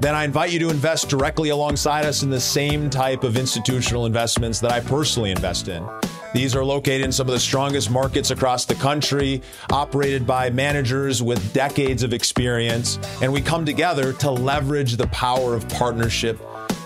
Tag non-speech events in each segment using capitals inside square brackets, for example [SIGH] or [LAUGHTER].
then I invite you to invest directly alongside us in the same type of institutional investments that I personally invest in. These are located in some of the strongest markets across the country, operated by managers with decades of experience. And we come together to leverage the power of partnership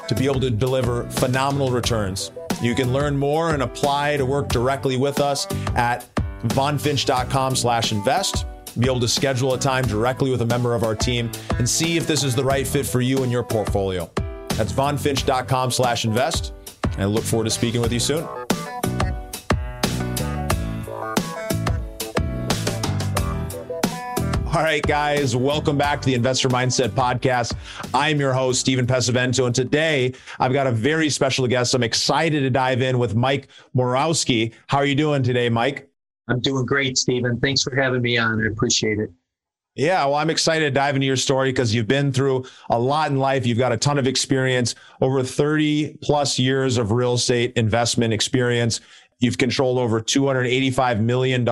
to be able to deliver phenomenal returns. You can learn more and apply to work directly with us at vonfinch.com slash invest be able to schedule a time directly with a member of our team and see if this is the right fit for you and your portfolio. That's vonfinch.com slash invest. And I look forward to speaking with you soon. All right, guys, welcome back to the Investor Mindset Podcast. I'm your host, Stephen Pesavento, and today I've got a very special guest. I'm excited to dive in with Mike Morawski. How are you doing today, Mike? I'm doing great, Stephen. Thanks for having me on. I appreciate it. Yeah, well, I'm excited to dive into your story because you've been through a lot in life. You've got a ton of experience, over 30 plus years of real estate investment experience. You've controlled over $285 million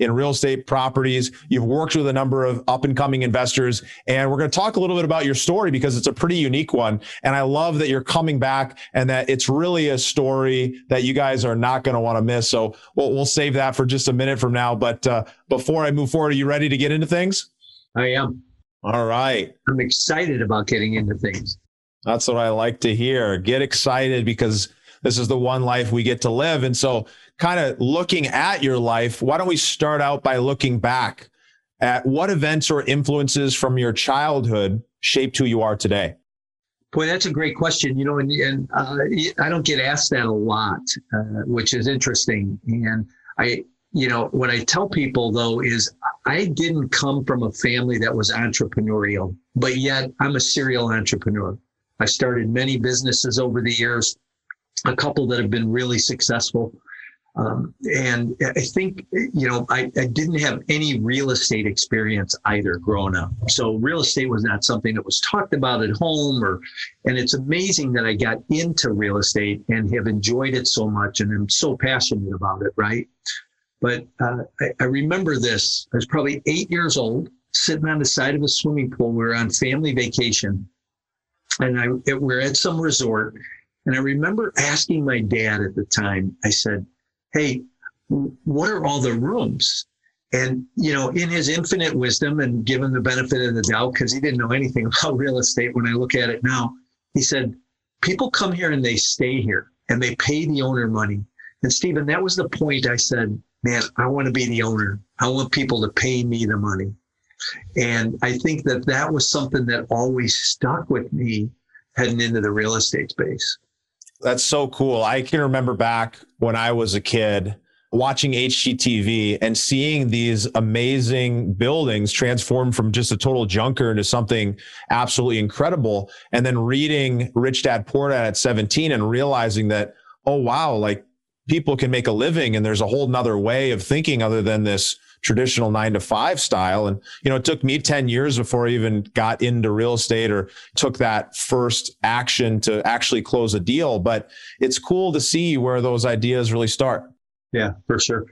in real estate properties. You've worked with a number of up and coming investors. And we're going to talk a little bit about your story because it's a pretty unique one. And I love that you're coming back and that it's really a story that you guys are not going to want to miss. So we'll, we'll save that for just a minute from now. But uh, before I move forward, are you ready to get into things? I am. All right. I'm excited about getting into things. That's what I like to hear. Get excited because this is the one life we get to live. And so, kind of looking at your life, why don't we start out by looking back at what events or influences from your childhood shaped who you are today? Boy, that's a great question. You know, and, and uh, I don't get asked that a lot, uh, which is interesting. And I, you know, what I tell people though is I didn't come from a family that was entrepreneurial, but yet I'm a serial entrepreneur. I started many businesses over the years a couple that have been really successful. Um, and I think, you know, I, I, didn't have any real estate experience either growing up. So real estate was not something that was talked about at home or, and it's amazing that I got into real estate and have enjoyed it so much and I'm so passionate about it. Right. But uh, I, I remember this. I was probably eight years old, sitting on the side of a swimming pool. We were on family vacation and I, it, we're at some resort and I remember asking my dad at the time, I said, Hey, what are all the rooms? And, you know, in his infinite wisdom and given the benefit of the doubt, because he didn't know anything [LAUGHS] about real estate when I look at it now, he said, People come here and they stay here and they pay the owner money. And Stephen, that was the point I said, Man, I want to be the owner. I want people to pay me the money. And I think that that was something that always stuck with me heading into the real estate space. That's so cool. I can remember back when I was a kid watching HGTV and seeing these amazing buildings transform from just a total junker into something absolutely incredible. And then reading Rich Dad Poor Dad at 17 and realizing that, oh, wow, like people can make a living and there's a whole nother way of thinking other than this traditional nine to five style. And, you know, it took me 10 years before I even got into real estate or took that first action to actually close a deal. But it's cool to see where those ideas really start. Yeah, for sure.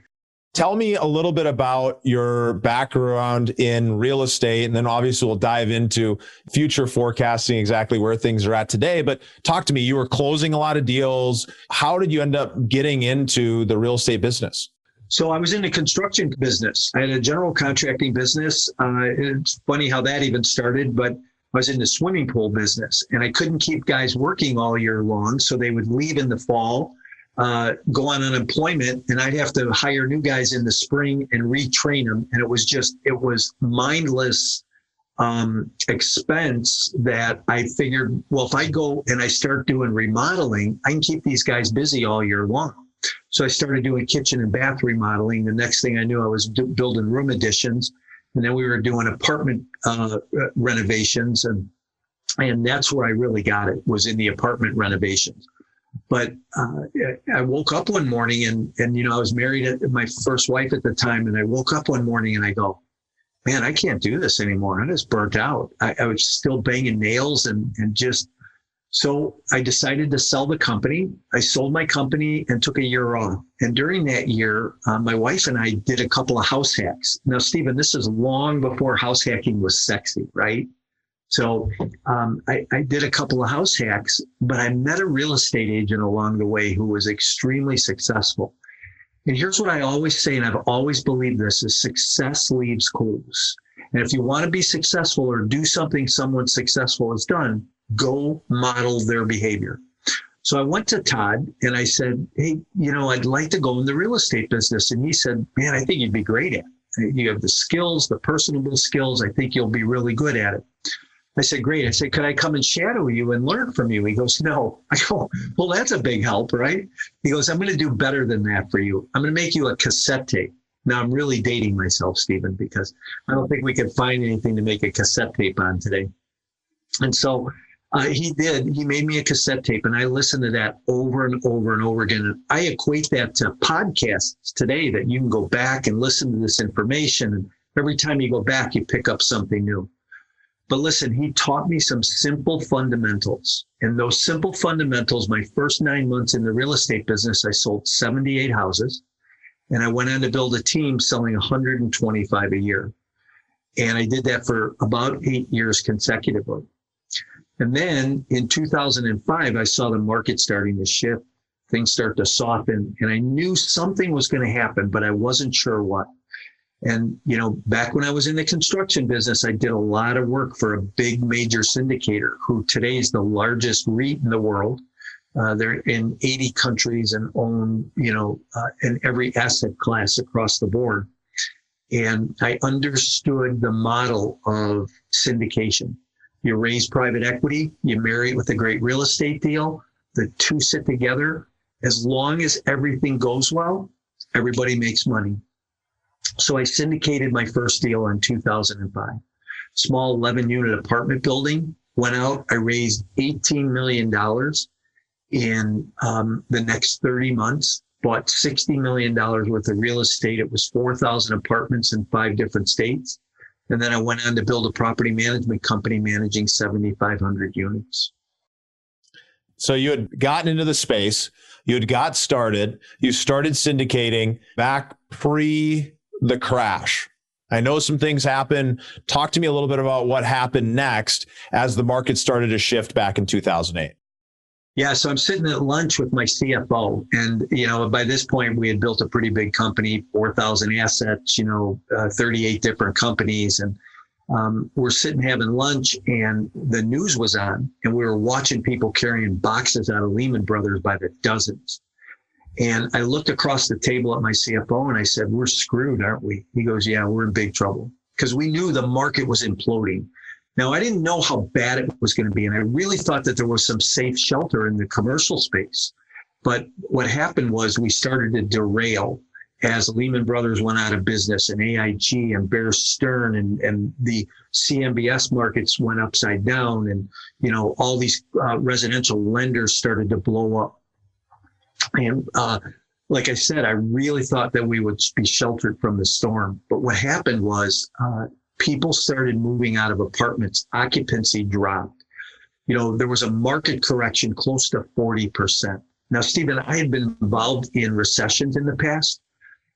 Tell me a little bit about your background in real estate. And then obviously we'll dive into future forecasting, exactly where things are at today. But talk to me. You were closing a lot of deals. How did you end up getting into the real estate business? So I was in the construction business. I had a general contracting business. Uh, it's funny how that even started, but I was in the swimming pool business and I couldn't keep guys working all year long. So they would leave in the fall, uh, go on unemployment, and I'd have to hire new guys in the spring and retrain them. And it was just, it was mindless um, expense that I figured, well, if I go and I start doing remodeling, I can keep these guys busy all year long. So I started doing kitchen and bath remodeling. The next thing I knew, I was d- building room additions, and then we were doing apartment uh, renovations. And and that's where I really got it was in the apartment renovations. But uh, I woke up one morning and and you know I was married to my first wife at the time, and I woke up one morning and I go, man, I can't do this anymore. I just burnt out. I, I was still banging nails and and just so I decided to sell the company. I sold my company and took a year off. And during that year, uh, my wife and I did a couple of house hacks. Now, Stephen, this is long before house hacking was sexy, right? So um, I, I, did a couple of house hacks, but I met a real estate agent along the way who was extremely successful. And here's what I always say, and I've always believed this is success leaves clues. And if you want to be successful or do something someone successful has done, go model their behavior. So I went to Todd and I said, Hey, you know, I'd like to go in the real estate business. And he said, Man, I think you'd be great at it. You have the skills, the personable skills. I think you'll be really good at it. I said, Great. I said, Could I come and shadow you and learn from you? He goes, No. I go, Well, that's a big help, right? He goes, I'm going to do better than that for you. I'm going to make you a cassette tape. Now I'm really dating myself, Stephen, because I don't think we could find anything to make a cassette tape on today. And so uh, he did. He made me a cassette tape, and I listened to that over and over and over again. And I equate that to podcasts today that you can go back and listen to this information. And every time you go back, you pick up something new. But listen, he taught me some simple fundamentals. And those simple fundamentals, my first nine months in the real estate business, I sold 78 houses. And I went on to build a team selling 125 a year. And I did that for about eight years consecutively. And then in 2005, I saw the market starting to shift, things start to soften, and I knew something was going to happen, but I wasn't sure what. And, you know, back when I was in the construction business, I did a lot of work for a big major syndicator who today is the largest REIT in the world. Uh, they're in 80 countries and own, you know, uh, in every asset class across the board. And I understood the model of syndication. You raise private equity, you marry it with a great real estate deal. The two sit together. As long as everything goes well, everybody makes money. So I syndicated my first deal in 2005. Small 11 unit apartment building. Went out, I raised $18 million in um, the next 30 months bought $60 million worth of real estate. It was 4,000 apartments in five different states. And then I went on to build a property management company managing 7,500 units. So you had gotten into the space, you had got started, you started syndicating back pre the crash. I know some things happened. Talk to me a little bit about what happened next as the market started to shift back in 2008. Yeah, so I'm sitting at lunch with my CFO, and you know, by this point we had built a pretty big company, 4,000 assets, you know, uh, 38 different companies, and um, we're sitting having lunch, and the news was on, and we were watching people carrying boxes out of Lehman Brothers by the dozens. And I looked across the table at my CFO and I said, "We're screwed, aren't we?" He goes, "Yeah, we're in big trouble." Because we knew the market was imploding. Now, I didn't know how bad it was going to be, and I really thought that there was some safe shelter in the commercial space. But what happened was we started to derail as Lehman Brothers went out of business and AIG and Bear Stearns and, and the CMBS markets went upside down and, you know, all these uh, residential lenders started to blow up. And, uh, like I said, I really thought that we would be sheltered from the storm. But what happened was, uh, people started moving out of apartments, occupancy dropped. You know, there was a market correction close to 40%. Now, Stephen, I had been involved in recessions in the past,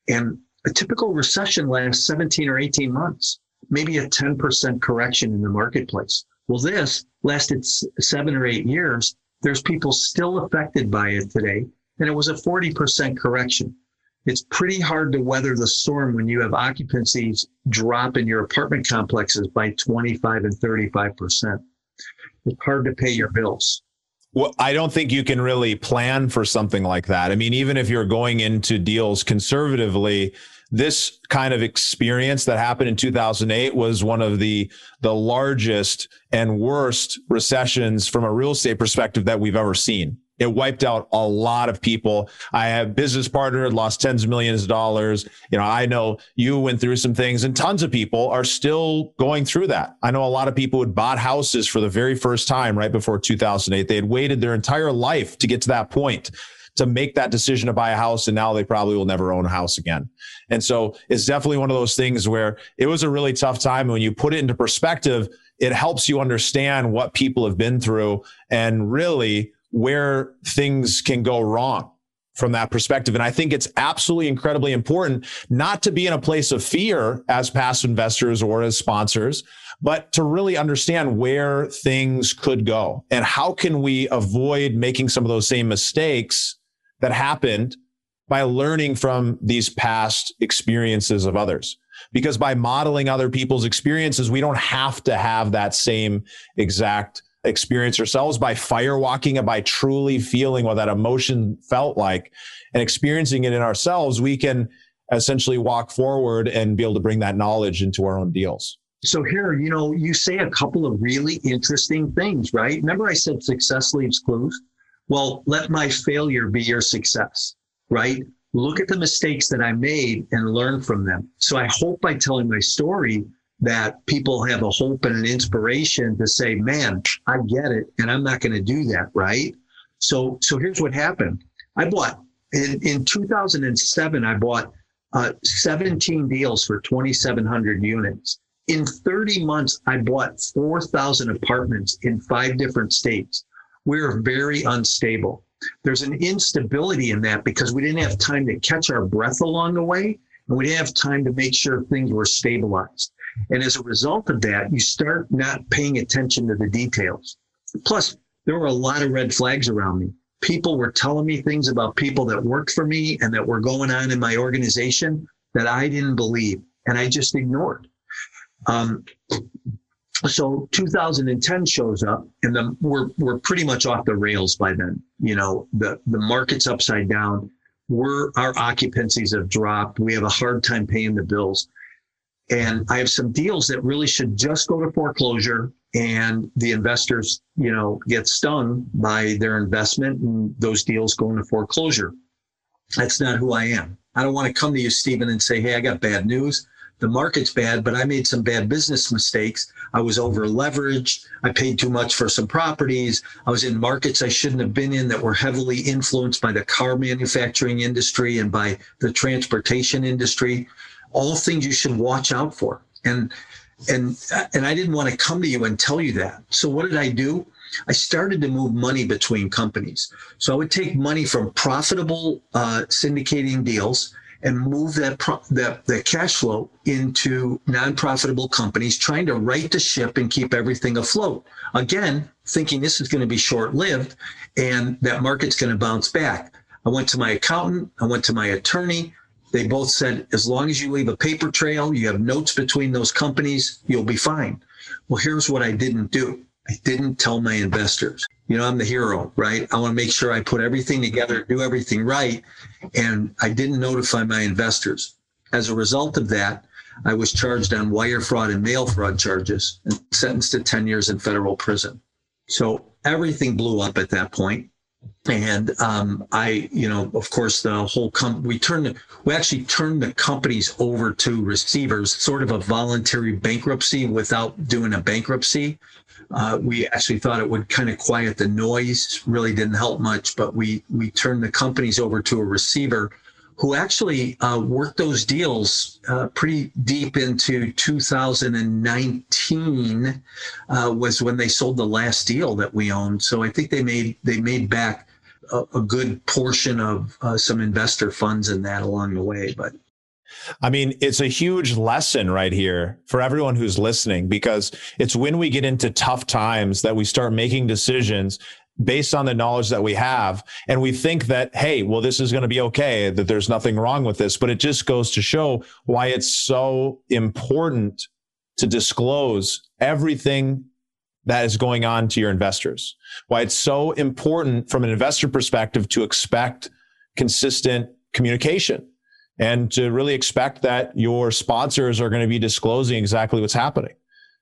and a typical recession lasts 17 or 18 months, maybe a 10% correction in the marketplace. Well, this lasted seven or eight years. There's people still affected by it today, and it was a 40% correction it's pretty hard to weather the storm when you have occupancies drop in your apartment complexes by 25 and 35%. It's hard to pay your bills. Well, I don't think you can really plan for something like that. I mean, even if you're going into deals conservatively, this kind of experience that happened in 2008 was one of the the largest and worst recessions from a real estate perspective that we've ever seen. It wiped out a lot of people. I have business partner lost tens of millions of dollars. You know, I know you went through some things and tons of people are still going through that. I know a lot of people had bought houses for the very first time right before 2008. They had waited their entire life to get to that point to make that decision to buy a house. And now they probably will never own a house again. And so it's definitely one of those things where it was a really tough time. And when you put it into perspective, it helps you understand what people have been through and really where things can go wrong from that perspective. And I think it's absolutely incredibly important not to be in a place of fear as past investors or as sponsors, but to really understand where things could go and how can we avoid making some of those same mistakes that happened by learning from these past experiences of others. Because by modeling other people's experiences, we don't have to have that same exact experience ourselves by firewalking it, by truly feeling what that emotion felt like and experiencing it in ourselves, we can essentially walk forward and be able to bring that knowledge into our own deals. So here, you know, you say a couple of really interesting things, right? Remember I said success leaves clues? Well, let my failure be your success, right? Look at the mistakes that I made and learn from them. So I hope by telling my story, that people have a hope and an inspiration to say, man, I get it. And I'm not going to do that. Right. So, so here's what happened. I bought in, in 2007, I bought uh, 17 deals for 2,700 units. In 30 months, I bought 4,000 apartments in five different states. We're very unstable. There's an instability in that because we didn't have time to catch our breath along the way and we didn't have time to make sure things were stabilized. And as a result of that, you start not paying attention to the details. Plus, there were a lot of red flags around me. People were telling me things about people that worked for me and that were going on in my organization that I didn't believe and I just ignored. Um, so 2010 shows up and we're, we're pretty much off the rails by then. You know, the, the market's upside down. We're, our occupancies have dropped. We have a hard time paying the bills. And I have some deals that really should just go to foreclosure and the investors, you know, get stung by their investment and those deals go into foreclosure. That's not who I am. I don't want to come to you, Stephen, and say, Hey, I got bad news. The market's bad, but I made some bad business mistakes. I was over leveraged. I paid too much for some properties. I was in markets I shouldn't have been in that were heavily influenced by the car manufacturing industry and by the transportation industry all things you should watch out for. And and and I didn't want to come to you and tell you that. So what did I do? I started to move money between companies. So I would take money from profitable uh, syndicating deals and move that, pro- that that cash flow into non-profitable companies, trying to right the ship and keep everything afloat. Again, thinking this is going to be short-lived and that market's going to bounce back. I went to my accountant. I went to my attorney. They both said, as long as you leave a paper trail, you have notes between those companies, you'll be fine. Well, here's what I didn't do. I didn't tell my investors. You know, I'm the hero, right? I want to make sure I put everything together, do everything right. And I didn't notify my investors. As a result of that, I was charged on wire fraud and mail fraud charges and sentenced to 10 years in federal prison. So everything blew up at that point and um, I, you know, of course, the whole com- we turned we actually turned the companies over to receivers, sort of a voluntary bankruptcy without doing a bankruptcy. Uh, we actually thought it would kind of quiet the noise. Really didn't help much, but we we turned the companies over to a receiver who actually uh, worked those deals uh, pretty deep into 2019 uh, was when they sold the last deal that we owned. So I think they made they made back a, a good portion of uh, some investor funds in that along the way. But I mean, it's a huge lesson right here for everyone who's listening because it's when we get into tough times that we start making decisions based on the knowledge that we have. And we think that, hey, well, this is going to be okay, that there's nothing wrong with this. But it just goes to show why it's so important to disclose everything that is going on to your investors, why it's so important from an investor perspective to expect consistent communication and to really expect that your sponsors are going to be disclosing exactly what's happening.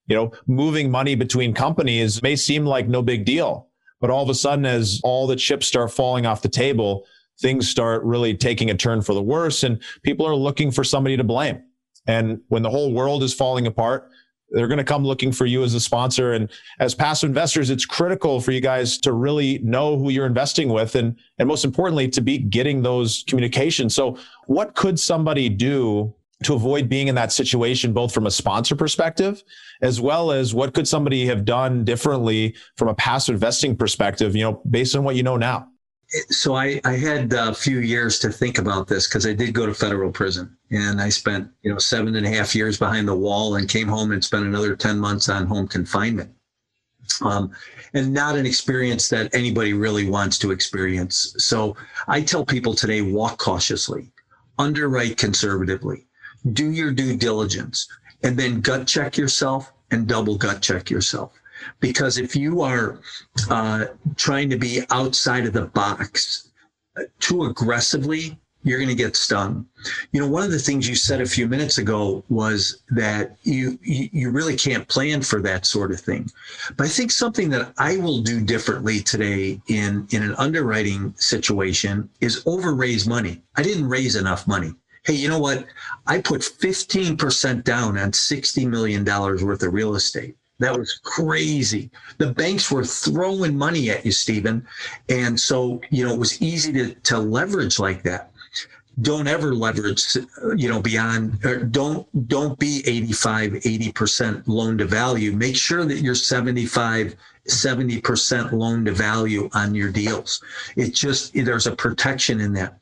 You know, moving money between companies may seem like no big deal But all of a sudden, as all the chips start falling off the table, things start really taking a turn for the worse and people are looking for somebody to blame. And when the whole world is falling apart, they're going to come looking for you as a sponsor. And as passive investors, it's critical for you guys to really know who you're investing with and, and most importantly, to be getting those communications. So what could somebody do to avoid being in that situation, both from a sponsor perspective, as well as what could somebody have done differently from a passive investing perspective, you know, based on what you know now? So I, I had a few years to think about this because I did go to federal prison and I spent, you know, seven and a half years behind the wall and came home and spent another 10 months on home confinement. Um, and not an experience that anybody really wants to experience. So I tell people today, walk cautiously, underwrite conservatively, do your due diligence, and then gut check yourself and double gut check yourself. Because if you are uh, trying to be outside of the box uh, too aggressively, you're going to get stung. You know, one of the things you said a few minutes ago was that you, you really can't plan for that sort of thing. But I think something that I will do differently today in in an underwriting situation is over raise money. I didn't raise enough money hey, you know what? I put 15% down on $60 million worth of real estate. That was crazy. The banks were throwing money at you, Stephen. And so, you know, it was easy to, to leverage like that. Don't ever leverage, you know, beyond, or don't, don't be 85, 80% loan to value. Make sure that you're 75, 70% loan to value on your deals. It just, there's a protection in that.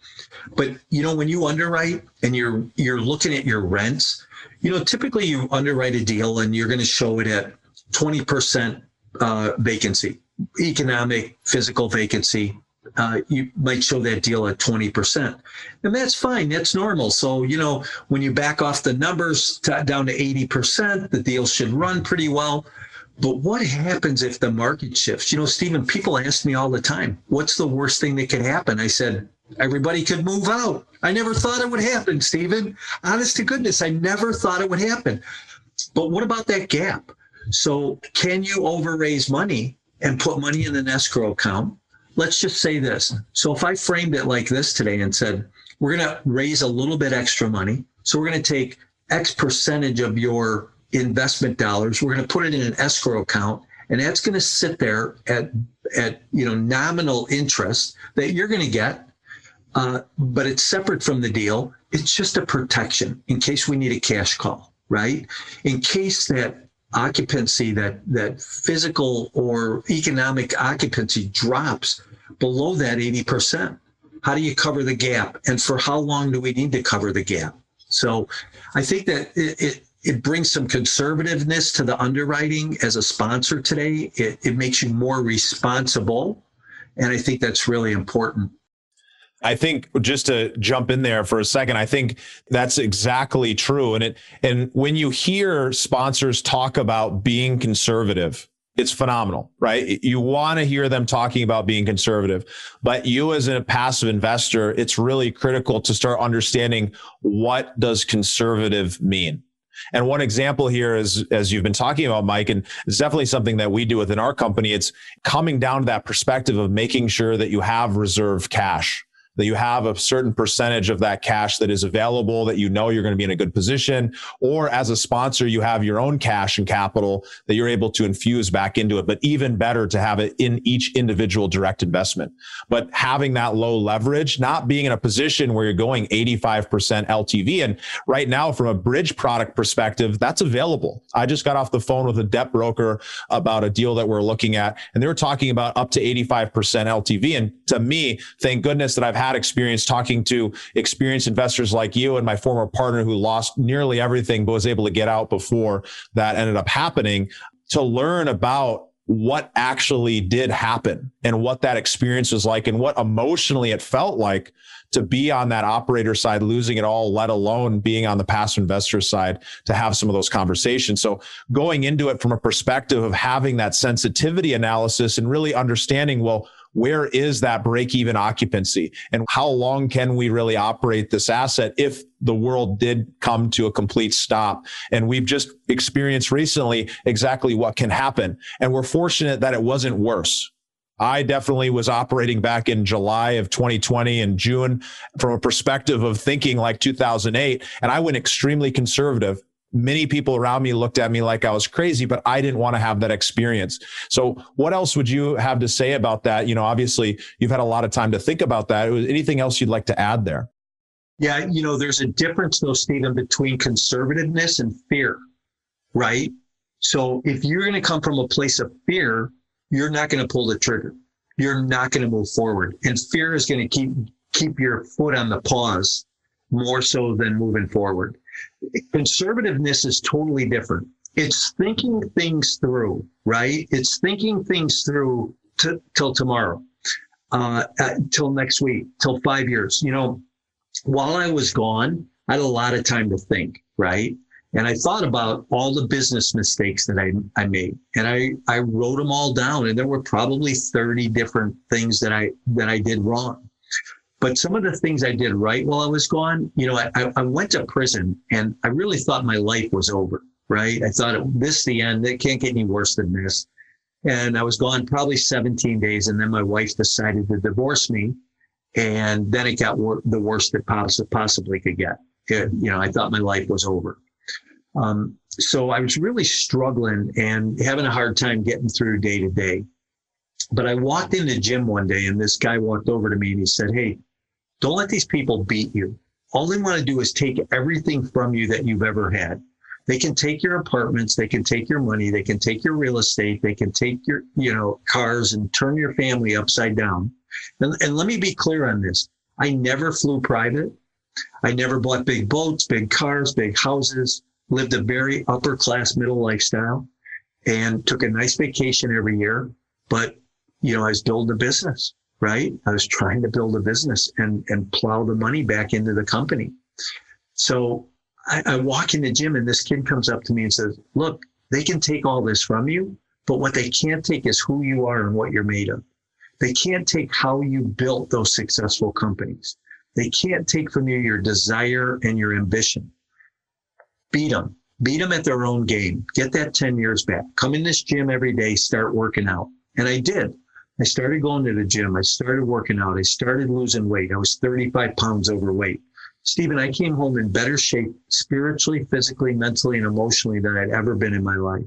But you know, when you underwrite and you're you're looking at your rents, you know, typically you underwrite a deal and you're going to show it at 20% uh, vacancy, economic, physical vacancy. Uh, you might show that deal at 20%. And that's fine. That's normal. So, you know, when you back off the numbers to, down to 80%, the deal should run pretty well. But what happens if the market shifts? You know, Stephen, people ask me all the time, what's the worst thing that could happen? I said, everybody could move out. I never thought it would happen, Stephen. Honest to goodness, I never thought it would happen. But what about that gap? So, can you overraise money and put money in an escrow account? Let's just say this. So, if I framed it like this today and said, we're going to raise a little bit extra money. So, we're going to take X percentage of your investment dollars, we're going to put it in an escrow account, and that's going to sit there at, at you know nominal interest that you're going to get uh, but it's separate from the deal. It's just a protection in case we need a cash call, right? In case that occupancy, that that physical or economic occupancy drops below that 80%. How do you cover the gap? And for how long do we need to cover the gap? So I think that it, it it brings some conservativeness to the underwriting as a sponsor today. It, it makes you more responsible. And I think that's really important. I think just to jump in there for a second, I think that's exactly true. And it, and when you hear sponsors talk about being conservative, it's phenomenal, right? You want to hear them talking about being conservative, but you as a passive investor, it's really critical to start understanding what does conservative mean? And one example here is, as you've been talking about, Mike, and it's definitely something that we do within our company. It's coming down to that perspective of making sure that you have reserve cash that you have a certain percentage of that cash that is available that you know you're going to be in a good position or as a sponsor you have your own cash and capital that you're able to infuse back into it. But even better to have it in each individual direct investment. But having that low leverage not being in a position where you're going 85% LTV and right now from a bridge product perspective that's available. I just got off the phone with a debt broker about a deal that we're looking at and they were talking about up to 85% LTV and to me thank goodness that I've had experience talking to experienced investors like you and my former partner who lost nearly everything, but was able to get out before that ended up happening to learn about what actually did happen and what that experience was like and what emotionally it felt like to be on that operator side, losing it all, let alone being on the passive investor side to have some of those conversations. So going into it from a perspective of having that sensitivity analysis and really understanding, well, where is that break even occupancy and how long can we really operate this asset if the world did come to a complete stop? And we've just experienced recently exactly what can happen. And we're fortunate that it wasn't worse. I definitely was operating back in July of 2020 and June from a perspective of thinking like 2008. And I went extremely conservative. Many people around me looked at me like I was crazy, but I didn't want to have that experience. So, what else would you have to say about that? You know, obviously, you've had a lot of time to think about that. Anything else you'd like to add there? Yeah, you know, there's a difference, though, Stephen, between conservativeness and fear, right? So, if you're going to come from a place of fear, you're not going to pull the trigger. You're not going to move forward. And fear is going to keep keep your foot on the pause more so than moving forward. Conservativeness is totally different. It's thinking things through, right? It's thinking things through t- till tomorrow, uh, uh, till next week, till five years. You know, while I was gone, I had a lot of time to think, right? And I thought about all the business mistakes that I, I made and I, I wrote them all down and there were probably 30 different things that I, that I did wrong. But some of the things I did right while I was gone, you know, I, I went to prison and I really thought my life was over, right? I thought this is the end. It can't get any worse than this. And I was gone probably 17 days. And then my wife decided to divorce me. And then it got wor- the worst it possibly could get. It, you know, I thought my life was over. Um, so I was really struggling and having a hard time getting through day to day. But I walked in the gym one day and this guy walked over to me and he said, Hey, don't let these people beat you. All they want to do is take everything from you that you've ever had. They can take your apartments, they can take your money, they can take your real estate, they can take your, you know, cars and turn your family upside down. And, and let me be clear on this. I never flew private. I never bought big boats, big cars, big houses lived a very upper class middle lifestyle and took a nice vacation every year. But, you know, I was building a business, right? I was trying to build a business and, and plow the money back into the company. So I, I walk in the gym and this kid comes up to me and says, look, they can take all this from you, but what they can't take is who you are and what you're made of. They can't take how you built those successful companies. They can't take from you your desire and your ambition beat them, beat them at their own game, get that 10 years back, come in this gym every day, start working out. And I did. I started going to the gym. I started working out. I started losing weight. I was 35 pounds overweight. Stephen, I came home in better shape spiritually, physically, mentally, and emotionally than I'd ever been in my life.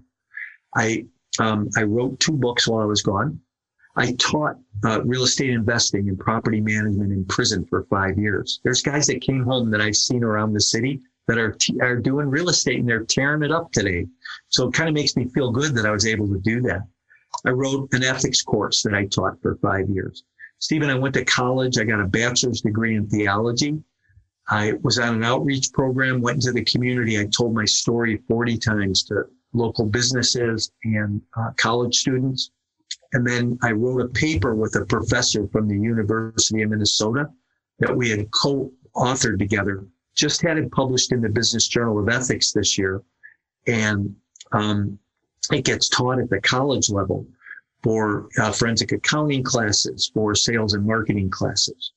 I, um, I wrote two books while I was gone. I taught uh, real estate investing and property management in prison for five years. There's guys that came home that I've seen around the city that are t- are doing real estate and they're tearing it up today. So it kind of makes me feel good that I was able to do that. I wrote an ethics course that I taught for five years. Stephen, I went to college. I got a bachelor's degree in theology. I was on an outreach program, went into the community. I told my story 40 times to local businesses and uh, college students. And then I wrote a paper with a professor from the University of Minnesota that we had co-authored together just had it published in the Business Journal of Ethics this year. And um, it gets taught at the college level for uh, forensic accounting classes, for sales and marketing classes.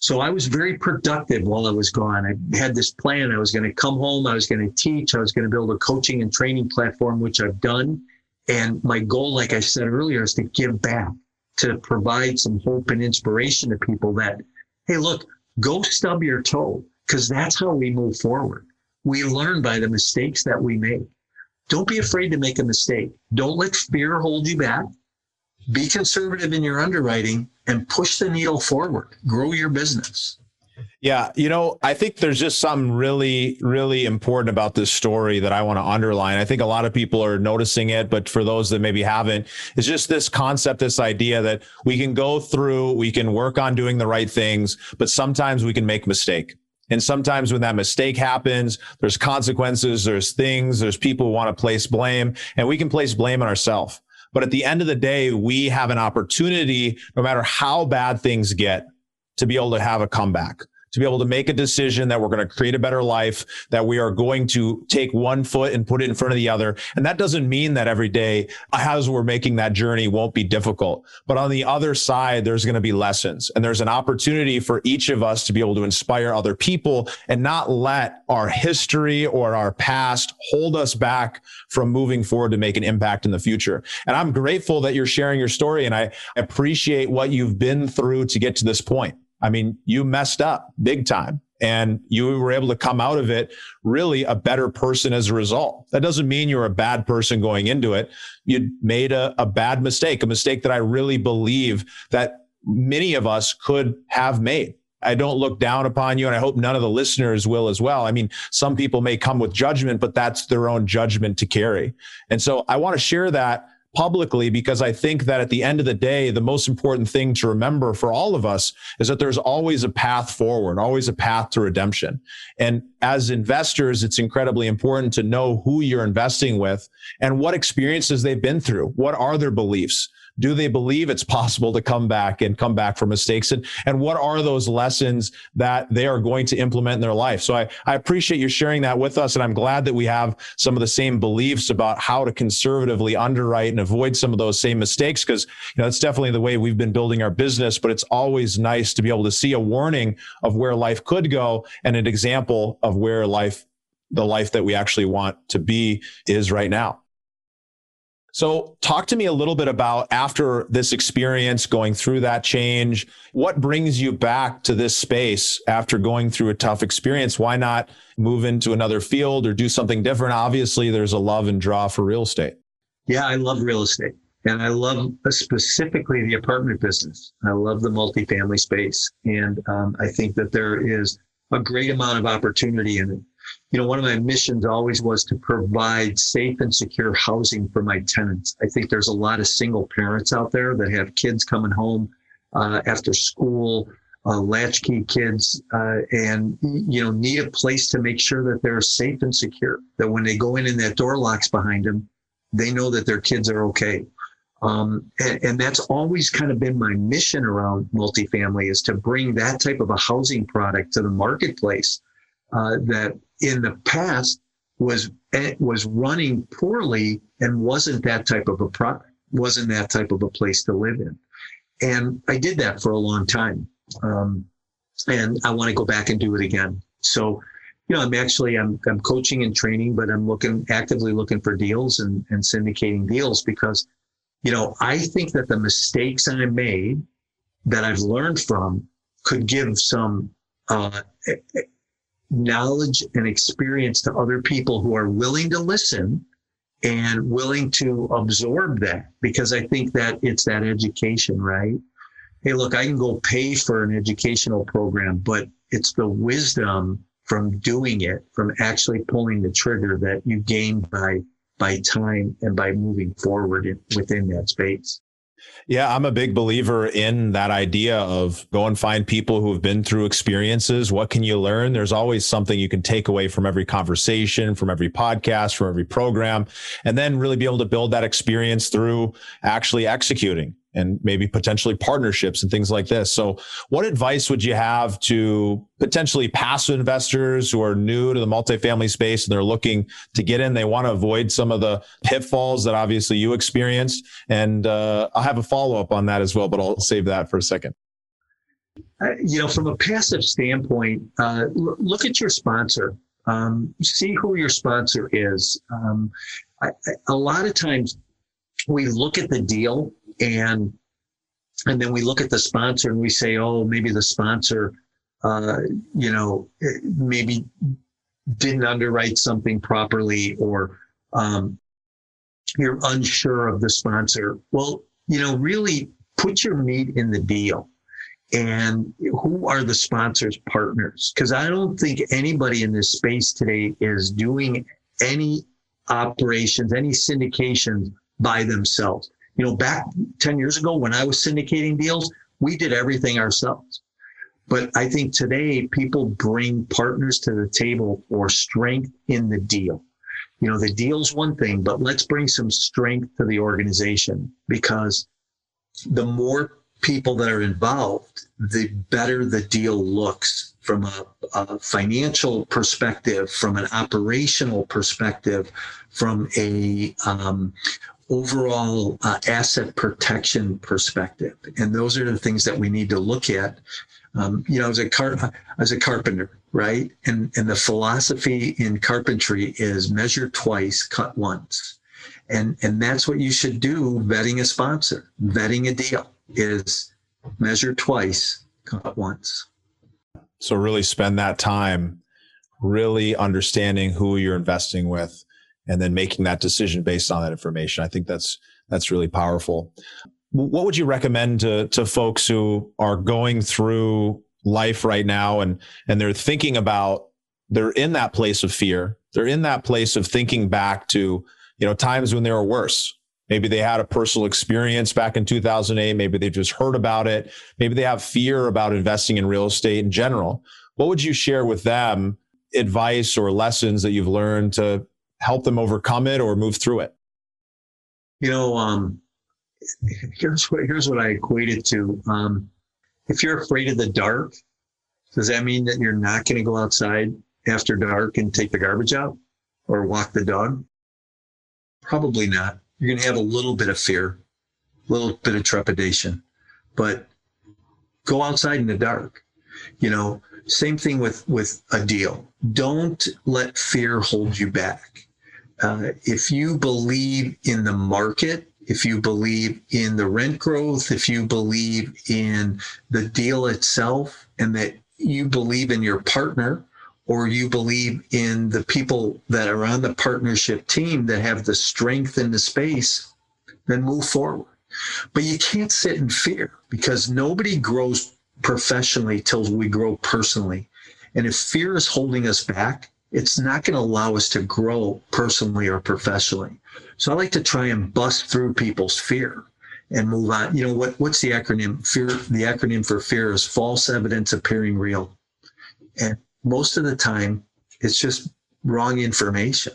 So I was very productive while I was gone. I had this plan. I was going to come home. I was going to teach. I was going to build a coaching and training platform, which I've done. And my goal, like I said earlier, is to give back, to provide some hope and inspiration to people that, hey, look, go stub your toe because that's how we move forward. We learn by the mistakes that we make. Don't be afraid to make a mistake. Don't let fear hold you back. Be conservative in your underwriting and push the needle forward. Grow your business. Yeah, you know, I think there's just something really, really important about this story that I want to underline. I think a lot of people are noticing it, but for those that maybe haven't, it's just this concept, this idea that we can go through, we can work on doing the right things, but sometimes we can make mistake. And sometimes when that mistake happens, there's consequences, there's things, there's people who want to place blame, and we can place blame on ourselves. But at the end of the day, we have an opportunity, no matter how bad things get, to be able to have a comeback, to be able to make a decision that we're going to create a better life, that we are going to take one foot and put it in front of the other. And that doesn't mean that every day as we're making that journey won't be difficult. But on the other side, there's going to be lessons and there's an opportunity for each of us to be able to inspire other people and not let our history or our past hold us back from moving forward to make an impact in the future. And I'm grateful that you're sharing your story and I appreciate what you've been through to get to this point. I mean, you messed up big time and you were able to come out of it really a better person as a result. That doesn't mean you're a bad person going into it. You made a, a bad mistake, a mistake that I really believe that many of us could have made. I don't look down upon you, and I hope none of the listeners will as well. I mean, some people may come with judgment, but that's their own judgment to carry. And so I want to share that publicly because I think that at the end of the day, the most important thing to remember for all of us is that there's always a path forward, always a path to redemption. And as investors, it's incredibly important to know who you're investing with and what experiences they've been through. What are their beliefs? Do they believe it's possible to come back and come back from mistakes? And and what are those lessons that they are going to implement in their life? So i i appreciate you sharing that with us and i'm glad that we have some of the same beliefs about how to conservatively underwrite and avoid some of those same mistakes because you know that's definitely the way we've been building our business but it's always nice to be able to see a warning of where life could go and an example of where life the life that we actually want to be is right now so, talk to me a little bit about after this experience, going through that change, what brings you back to this space after going through a tough experience? Why not move into another field or do something different? Obviously, there's a love and draw for real estate. Yeah, I love real estate. And I love specifically the apartment business. I love the multifamily space. And um, I think that there is a great amount of opportunity in it you know, one of my missions always was to provide safe and secure housing for my tenants. I think there's a lot of single parents out there that have kids coming home uh, after school, uh, latchkey kids, uh, and you know need a place to make sure that they're safe and secure. That when they go in and that door locks behind them, they know that their kids are okay. Um, and, and, that's always kind of been my mission around multifamily is to bring that type of a housing product to the marketplace uh, that in the past was eh, was running poorly and wasn't that type of a wasn't that type of a place to live in. And I did that for a long time. Um, and I want to go back and do it again. So, you know, I'm actually I'm I'm coaching and training, but I'm looking actively looking for deals and, and syndicating deals because, you know, I think that the mistakes I made that I've learned from could give some uh, knowledge and experience to other people who are willing to listen and willing to absorb that because I think that it's that education, right? Hey, look, I can go pay for an educational program, but it's the wisdom from doing it, from actually pulling the trigger that you gain by by time and by moving forward in, within that space. Yeah, I'm a big believer in that idea of go and find people who have been through experiences. What can you learn? There's always something you can take away from every conversation, from every podcast, from every program, and then really be able to build that experience through actually executing and maybe potentially partnerships and things like this. So, what advice would you have to potentially passive investors who are new to the multifamily space and they're looking to get in? They want to avoid some of the pitfalls that obviously you experienced. And uh, I'll have a follow up on that as well, but I'll save that for a second. Uh, you know, from a passive standpoint, uh, l- look at your sponsor. Um, see who your sponsor is. Um, I, I, a lot of times we look at the deal and and then we look at the sponsor and we say, oh, maybe the sponsor, uh, you know, maybe didn't underwrite something properly, or um, you're unsure of the sponsor. Well, you know, really put your meat in the deal. And who are the sponsors' partners? Because I don't think anybody in this space today is doing any operations, any syndications by themselves. You know, back 10 years ago when I was syndicating deals, we did everything ourselves. But I think today people bring partners to the table for strength in the deal. You know, the deal's one thing, but let's bring some strength to the organization because the more people that are involved, the better the deal looks from a, a financial perspective, from an operational perspective, from a um, overall uh, asset protection perspective. And those are the things that we need to look at. Um, you know, as a car, as a carpenter, right? And and the philosophy in carpentry is measure twice, cut once. And and that's what you should do vetting a sponsor, vetting a deal is measure twice, cut once. So really spend that time really understanding who you're investing with and then making that decision based on that information. I think that's that's really powerful. What would you recommend to to folks who are going through life right now and and they're thinking about they're in that place of fear. They're in that place of thinking back to, you know, times when they were worse. Maybe they had a personal experience back in 2008. Maybe they've just heard about it. Maybe they have fear about investing in real estate in general. What would you share with them advice or lessons that you've learned to help them overcome it or move through it? You know, um, here's what here's what I equate it to. Um, if you're afraid of the dark, does that mean that you're not going to go outside after dark and take the garbage out or walk the dog? Probably not. You're going to have a little bit of fear, a little bit of trepidation, but go outside in the dark. You know, same thing with with a deal. Don't let fear hold you back. Uh, if you believe in the market, if you believe in the rent growth, if you believe in the deal itself, and that you believe in your partner, or you believe in the people that are on the partnership team that have the strength in the space, then move forward. But you can't sit in fear because nobody grows professionally till we grow personally. And if fear is holding us back, it's not going to allow us to grow personally or professionally. So I like to try and bust through people's fear and move on. You know what? What's the acronym? Fear. The acronym for fear is false evidence appearing real, and most of the time, it's just wrong information.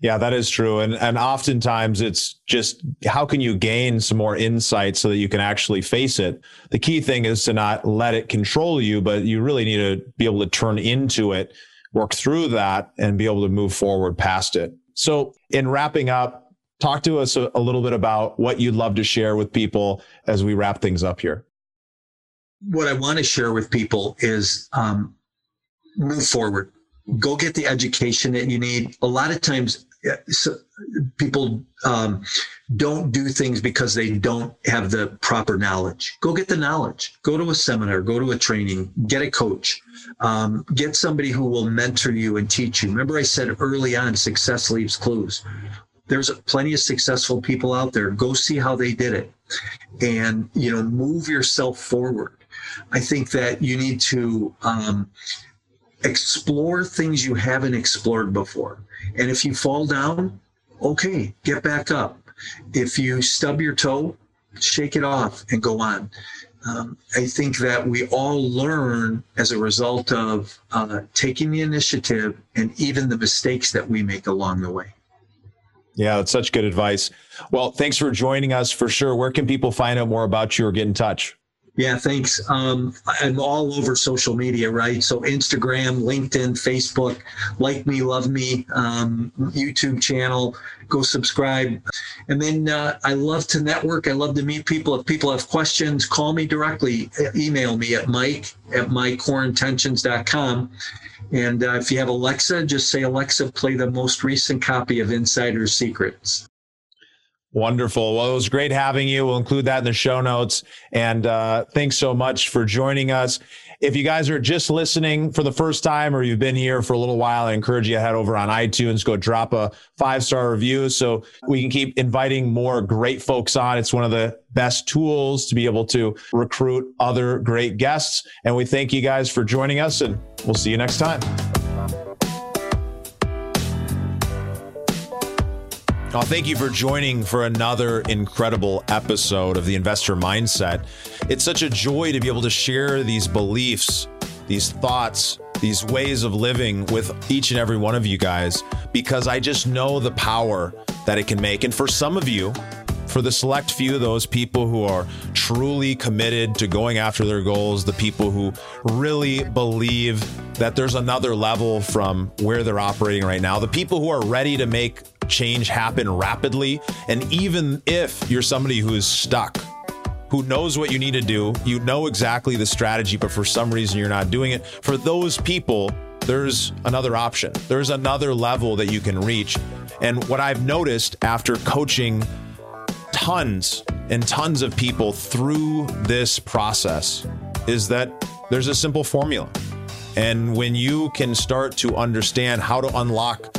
Yeah, that is true. And and oftentimes it's just how can you gain some more insight so that you can actually face it? The key thing is to not let it control you, but you really need to be able to turn into it work through that and be able to move forward past it. So, in wrapping up, talk to us a, a little bit about what you'd love to share with people as we wrap things up here. What I want to share with people is um, move forward. Go get the education that you need. A lot of times, so people um, don't do things because they don't have the proper knowledge. Go get the knowledge. Go to a seminar. Go to a training. Get a coach. Um, get somebody who will mentor you and teach you. Remember, I said early on, success leaves clues. There's plenty of successful people out there. Go see how they did it, and you know, move yourself forward. I think that you need to um, explore things you haven't explored before. And if you fall down, okay, get back up. If you stub your toe, shake it off and go on. Um, I think that we all learn as a result of uh, taking the initiative and even the mistakes that we make along the way. Yeah, that's such good advice. Well, thanks for joining us for sure. Where can people find out more about you or get in touch? Yeah, thanks. Um, I'm all over social media, right? So Instagram, LinkedIn, Facebook, like me, love me, um, YouTube channel, go subscribe. And then uh, I love to network. I love to meet people. If people have questions, call me directly, email me at mike at mycoreintentions.com. And uh, if you have Alexa, just say, Alexa, play the most recent copy of Insider Secrets. Wonderful. Well, it was great having you. We'll include that in the show notes. And uh, thanks so much for joining us. If you guys are just listening for the first time or you've been here for a little while, I encourage you to head over on iTunes, go drop a five star review so we can keep inviting more great folks on. It's one of the best tools to be able to recruit other great guests. And we thank you guys for joining us, and we'll see you next time. Oh, thank you for joining for another incredible episode of the Investor Mindset. It's such a joy to be able to share these beliefs, these thoughts, these ways of living with each and every one of you guys because I just know the power that it can make. And for some of you, for the select few, of those people who are truly committed to going after their goals, the people who really believe that there's another level from where they're operating right now, the people who are ready to make change happen rapidly. And even if you're somebody who is stuck, who knows what you need to do, you know exactly the strategy, but for some reason you're not doing it, for those people, there's another option. There's another level that you can reach. And what I've noticed after coaching tons and tons of people through this process is that there's a simple formula. And when you can start to understand how to unlock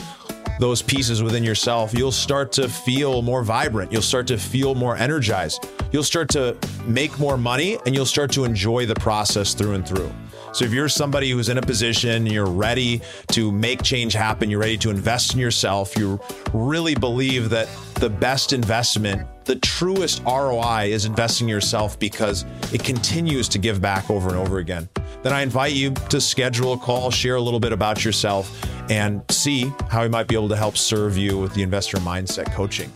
those pieces within yourself, you'll start to feel more vibrant. You'll start to feel more energized. You'll start to make more money and you'll start to enjoy the process through and through. So if you're somebody who's in a position, you're ready to make change happen, you're ready to invest in yourself, you really believe that the best investment, the truest ROI is investing in yourself because it continues to give back over and over again. Then I invite you to schedule a call, share a little bit about yourself, and see how we might be able to help serve you with the investor mindset coaching.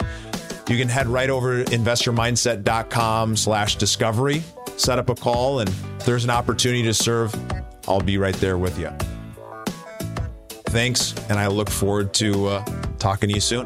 You can head right over to investormindset.com slash discovery set up a call, and if there's an opportunity to serve, I'll be right there with you. Thanks, and I look forward to uh, talking to you soon.